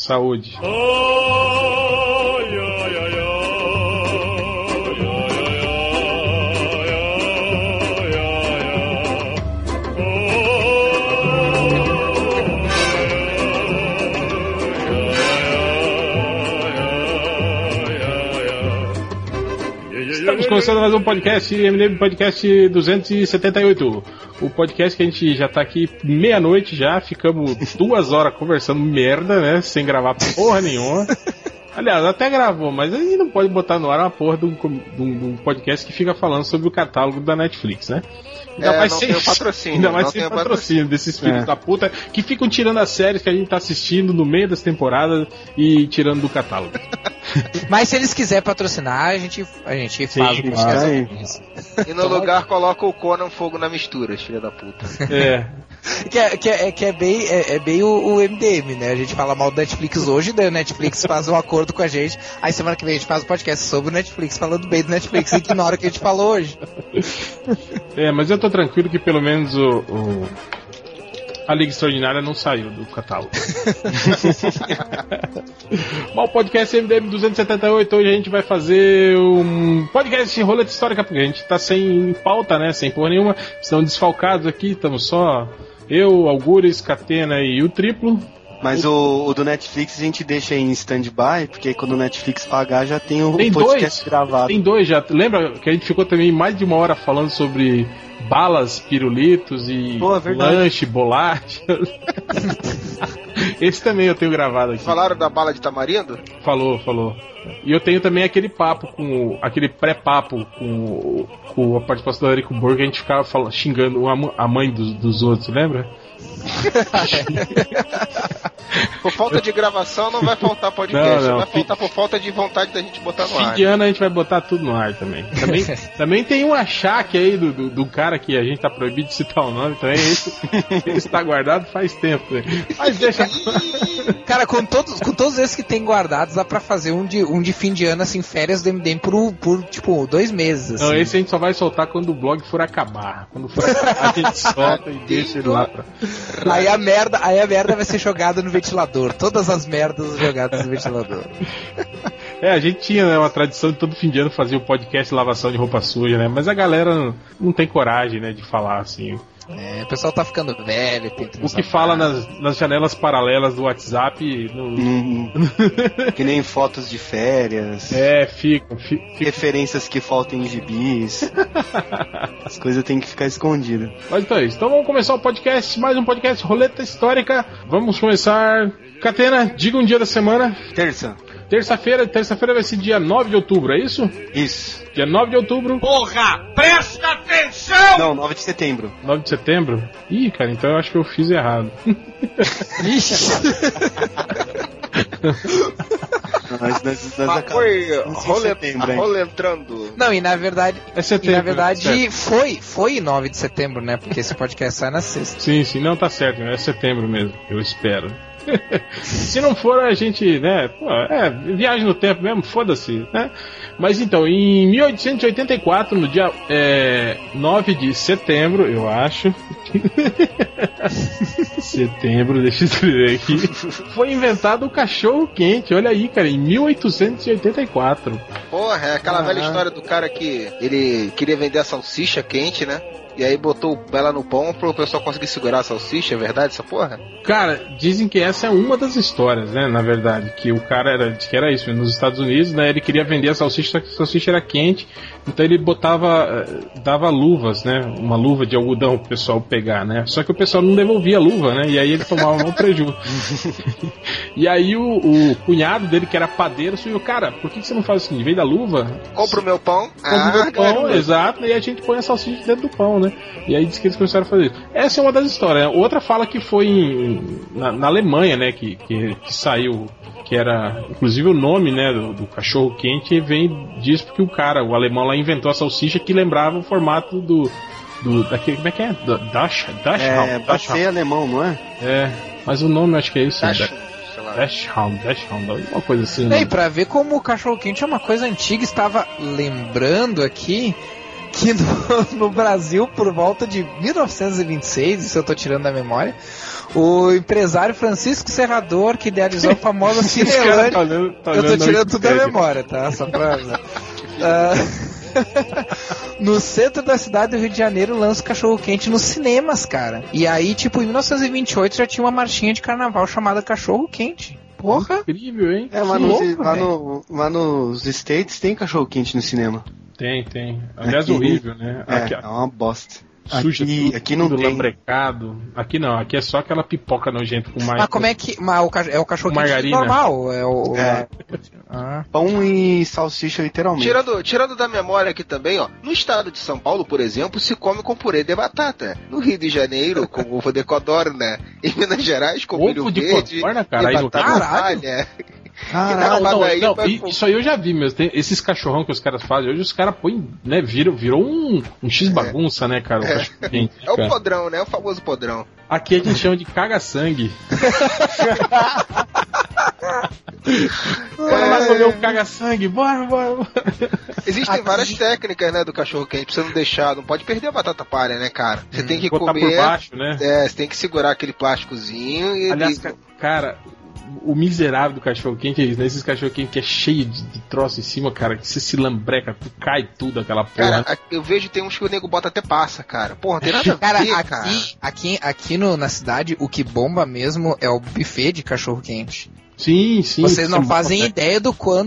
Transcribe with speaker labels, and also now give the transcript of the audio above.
Speaker 1: Saúde. Estamos começando mais um podcast, MDM Podcast 278. O podcast que a gente já tá aqui meia-noite já, ficamos duas horas conversando merda, né? Sem gravar porra nenhuma. Aliás, até gravou, mas aí não pode botar no ar uma porra de um, de um podcast que fica falando sobre o catálogo da Netflix, né?
Speaker 2: Ainda é, mais sem patrocínio.
Speaker 1: Ainda mais sem patrocínio, patrocínio desses filhos é. da puta que ficam tirando as séries que a gente tá assistindo no meio das temporadas e tirando do catálogo.
Speaker 3: Mas se eles quiserem patrocinar, a gente, a gente Sim, faz o podcast.
Speaker 2: E no lugar coloca o Conan Fogo na mistura, filha da puta.
Speaker 1: É.
Speaker 3: que, é, que, é, que é bem, é, é bem o, o, MDM, né? A gente fala mal do Netflix hoje, daí o Netflix faz um acordo com a gente, aí semana que vem a gente faz um podcast sobre o Netflix, falando bem do Netflix, e ignora o que a gente falou hoje.
Speaker 1: É, mas eu tô tranquilo que pelo menos o, o a Liga Extraordinária não saiu do catálogo. Bom, o podcast MDM 278, hoje a gente vai fazer um podcast de roleta histórica, porque a gente tá sem pauta, né? Sem porra nenhuma. Estão desfalcados aqui, estamos só eu, Algures, Catena e o Triplo.
Speaker 4: Mas o, o, do Netflix a gente deixa em stand-by, porque quando o Netflix pagar já tem o
Speaker 1: tem
Speaker 4: podcast
Speaker 1: dois,
Speaker 4: gravado.
Speaker 1: Tem dois já. Lembra que a gente ficou também mais de uma hora falando sobre balas, pirulitos e Pô, é lanche, bolacha. Esse também eu tenho gravado aqui.
Speaker 2: Falaram da bala de tamarindo?
Speaker 1: Falou, falou. E eu tenho também aquele papo com. aquele pré-papo com, com a participação do Eric Burger, a gente ficava falando, xingando a mãe dos, dos outros, lembra?
Speaker 2: por falta de gravação não vai faltar podcast, não, não. vai faltar por falta de vontade da gente botar no
Speaker 1: Fim
Speaker 2: ar.
Speaker 1: de ano a gente vai botar tudo no ar também. Também, também tem um achaque aí do, do, do, cara que a gente tá proibido de citar o nome também. Esse, esse tá guardado faz tempo. Né? Mas deixa.
Speaker 3: cara, com todos, com todos esses que tem guardados, dá pra fazer um de, um de fim de ano, assim, férias do MDM por, por tipo, dois meses. Assim.
Speaker 1: Não, esse a gente só vai soltar quando o blog for acabar. Quando for acabar, a gente solta e deixa ele lá pra.
Speaker 3: Aí a merda, aí a merda vai ser jogada no ventilador. Todas as merdas jogadas no ventilador.
Speaker 1: É, a gente tinha né, uma tradição de todo fim de ano fazer o um podcast lavação de roupa suja, né? Mas a galera não tem coragem, né, de falar assim.
Speaker 3: É, o pessoal tá ficando velho.
Speaker 1: O que fala nas, nas, janelas paralelas do WhatsApp. No...
Speaker 4: Hum, que nem fotos de férias.
Speaker 1: É, ficam. Fica,
Speaker 4: Referências que faltam em gibis. As coisas têm que ficar escondidas.
Speaker 1: Mas então é isso. Então vamos começar o podcast, mais um podcast Roleta Histórica. Vamos começar. Catena, diga um dia da semana.
Speaker 4: Terça.
Speaker 1: Terça-feira, terça-feira vai ser dia 9 de outubro, é isso?
Speaker 4: Isso.
Speaker 1: Dia 9 de outubro.
Speaker 2: Porra! Presta atenção!
Speaker 4: Não, 9 de setembro.
Speaker 1: 9 de setembro? Ih, cara, então eu acho que eu fiz errado. Ixi!
Speaker 2: nós, nós, nós foi role, entrando.
Speaker 3: Não, e na verdade. É setembro. E na verdade foi, foi 9 de setembro, né? Porque esse podcast sai na sexta.
Speaker 1: Sim, sim, não tá certo, é setembro mesmo, eu espero. Se não for, a gente, né? Pô, é, viagem no tempo mesmo, foda-se, né? Mas então, em 1884, no dia é, 9 de setembro, eu acho. setembro, deixa eu escrever aqui. Foi inventado o cachorro quente, olha aí, cara, em 1884.
Speaker 2: Porra, é aquela ah. velha história do cara que ele queria vender a salsicha quente, né? E aí botou ela no pão pro pessoal conseguir segurar a salsicha, é verdade essa porra?
Speaker 1: Cara, dizem que essa é uma das histórias, né? Na verdade, que o cara era, que era isso, nos Estados Unidos, né? Ele queria vender a salsicha, só que a salsicha era quente, então ele botava, eh, dava luvas, né? Uma luva de algodão pro pessoal pegar, né? Só que o pessoal não devolvia a luva, né? E aí ele tomava um prejuízo. e aí o, o, cunhado dele, que era padeiro, sugeriu, cara, por que, você não faz assim? Em vez da luva...
Speaker 2: Compra o meu pão.
Speaker 1: Compra o ah, meu pão, exato, e a gente põe a salsicha dentro do pão, né? E aí diz que eles começaram a fazer isso. Essa é uma das histórias. Né? Outra fala que foi em, na, na, Alemanha, né? Que, que, que, saiu, que era. Inclusive o nome, né? Do, do, cachorro quente vem disso porque o cara, o alemão lá inventou a salsicha que lembrava o formato do. do daquele, como é que é? Dash,
Speaker 4: Dash, é, Dash, Dash alemão, não é?
Speaker 1: É, mas o nome acho que é isso.
Speaker 2: Dash.
Speaker 1: Dash Hound, Dash Hound, alguma coisa assim.
Speaker 3: E né? pra ver como o cachorro quente é uma coisa antiga, estava lembrando aqui que no, no Brasil, por volta de 1926, isso eu tô tirando da memória, o empresário Francisco Serrador, que idealizou a famosa Cinelândia.
Speaker 1: Tá olhando- tá
Speaker 3: eu tô
Speaker 1: olhando
Speaker 3: tirando tudo da memória, tá? Só pra. Ah, no centro da cidade do Rio de Janeiro lança o cachorro quente nos cinemas, cara. E aí, tipo, em 1928 já tinha uma marchinha de carnaval chamada Cachorro Quente. Porra!
Speaker 1: Incrível, hein?
Speaker 4: É, mas
Speaker 3: louco,
Speaker 4: lá, no, lá nos States tem cachorro quente no cinema.
Speaker 1: Tem, tem. Aliás,
Speaker 4: Aqui-
Speaker 1: horrível, né?
Speaker 4: É,
Speaker 1: Aqui,
Speaker 4: é uma bosta.
Speaker 1: suja
Speaker 4: aqui,
Speaker 1: tudo,
Speaker 4: aqui não
Speaker 1: tudo
Speaker 4: tem.
Speaker 1: lambrecado. Aqui não, aqui é só aquela pipoca nojenta com mais.
Speaker 3: Mas como é que. Mas o, ca- é o cachorro
Speaker 1: Margarina.
Speaker 3: normal? É o.
Speaker 4: É.
Speaker 3: Ah.
Speaker 4: Pão e salsicha, literalmente.
Speaker 2: Tirando, tirando da memória aqui também, ó. No estado de São Paulo, por exemplo, se come com purê de batata. No Rio de Janeiro, com ovo de codorna. Em Minas Gerais, com
Speaker 1: Ovo
Speaker 2: milho
Speaker 1: de
Speaker 2: verde
Speaker 1: codorna, cara,
Speaker 2: e batata palha.
Speaker 4: Caralho.
Speaker 1: Não, não, não,
Speaker 2: com-
Speaker 1: isso aí eu já vi mesmo. Tem esses cachorrão que os caras fazem, hoje os caras põem, né, virou, virou um, um X bagunça, né, cara? O cachorro quente,
Speaker 2: É o podrão, né? O famoso podrão.
Speaker 1: Aqui a gente chama de caga-sangue. Bora lá comer um caga-sangue, bora, bora, bora.
Speaker 2: Existem
Speaker 3: Aqui-
Speaker 2: várias técnicas, né, do cachorro quente pra você não deixar, não pode perder a batata palha, né, cara? Você tem que
Speaker 1: Hum, Botar por
Speaker 2: comer.
Speaker 1: baixo, né?
Speaker 2: É, você tem que segurar aquele plásticozinho e.
Speaker 1: Aliás,
Speaker 2: e-
Speaker 1: ca- cara, o miserável do cachorro quente é isso, né? Esses cachorro quente que é cheio de, de troço em cima, cara, que você se lambreca, tu cai tudo aquela porra.
Speaker 2: Cara, a- eu vejo tem uns que o nego bota até passa, cara. Porra, tem nada a
Speaker 3: Cara,
Speaker 2: ver, cara.
Speaker 3: aqui, aqui, aqui no, na cidade, o que bomba mesmo é o buffet de cachorro quente.
Speaker 1: sim, sim.
Speaker 3: Vocês não fazem
Speaker 1: bota-
Speaker 3: ideia do quanto